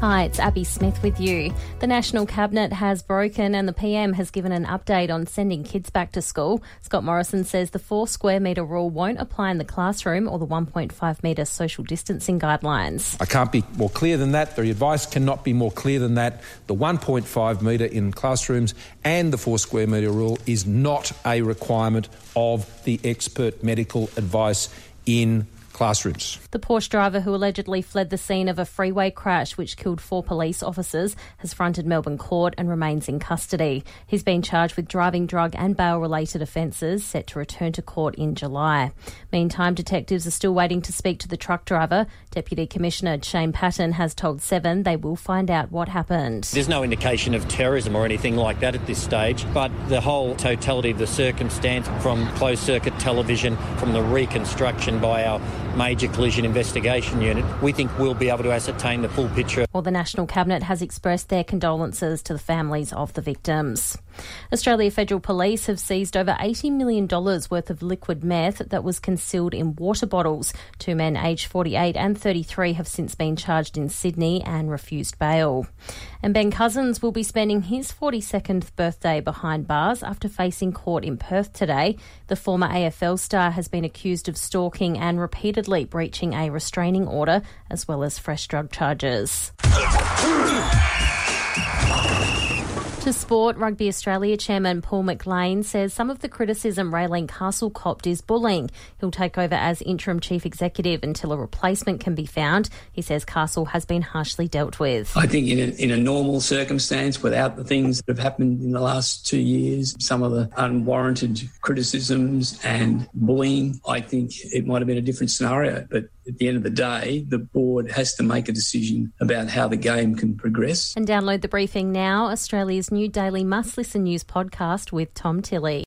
Hi, it's Abby Smith with you. The National Cabinet has broken and the PM has given an update on sending kids back to school. Scott Morrison says the four square metre rule won't apply in the classroom or the 1.5 metre social distancing guidelines. I can't be more clear than that. The advice cannot be more clear than that. The 1.5 metre in classrooms and the four square metre rule is not a requirement of the expert medical advice in classrooms. The Porsche driver who allegedly fled the scene of a freeway crash which killed four police officers has fronted Melbourne court and remains in custody. He's been charged with driving, drug, and bail related offences, set to return to court in July. Meantime, detectives are still waiting to speak to the truck driver. Deputy Commissioner Shane Patton has told Seven they will find out what happened. There's no indication of terrorism or anything like that at this stage, but the whole totality of the circumstance from closed circuit television, from the reconstruction by our major collision investigation unit, we think we'll be able to ascertain the full picture. Well, the National Cabinet has expressed their condolences to the families of the victims. Australia Federal Police have seized over $80 million worth of liquid meth that was concealed in water bottles. Two men aged 48 and 33 have since been charged in Sydney and refused bail. And Ben Cousins will be spending his 42nd birthday behind bars after facing court in Perth today. The former AFL star has been accused of stalking and repeatedly breaching a restraining order as well as fresh drug charges. To sport, Rugby Australia chairman Paul McLean says some of the criticism Raelene Castle copped is bullying. He'll take over as interim chief executive until a replacement can be found. He says Castle has been harshly dealt with. I think in a, in a normal circumstance, without the things that have happened in the last two years, some of the unwarranted criticisms and bullying, I think it might have been a different scenario. But at the end of the day, the board has to make a decision about how the game can progress. And download the briefing now, Australia's new daily must listen news podcast with Tom Tilley.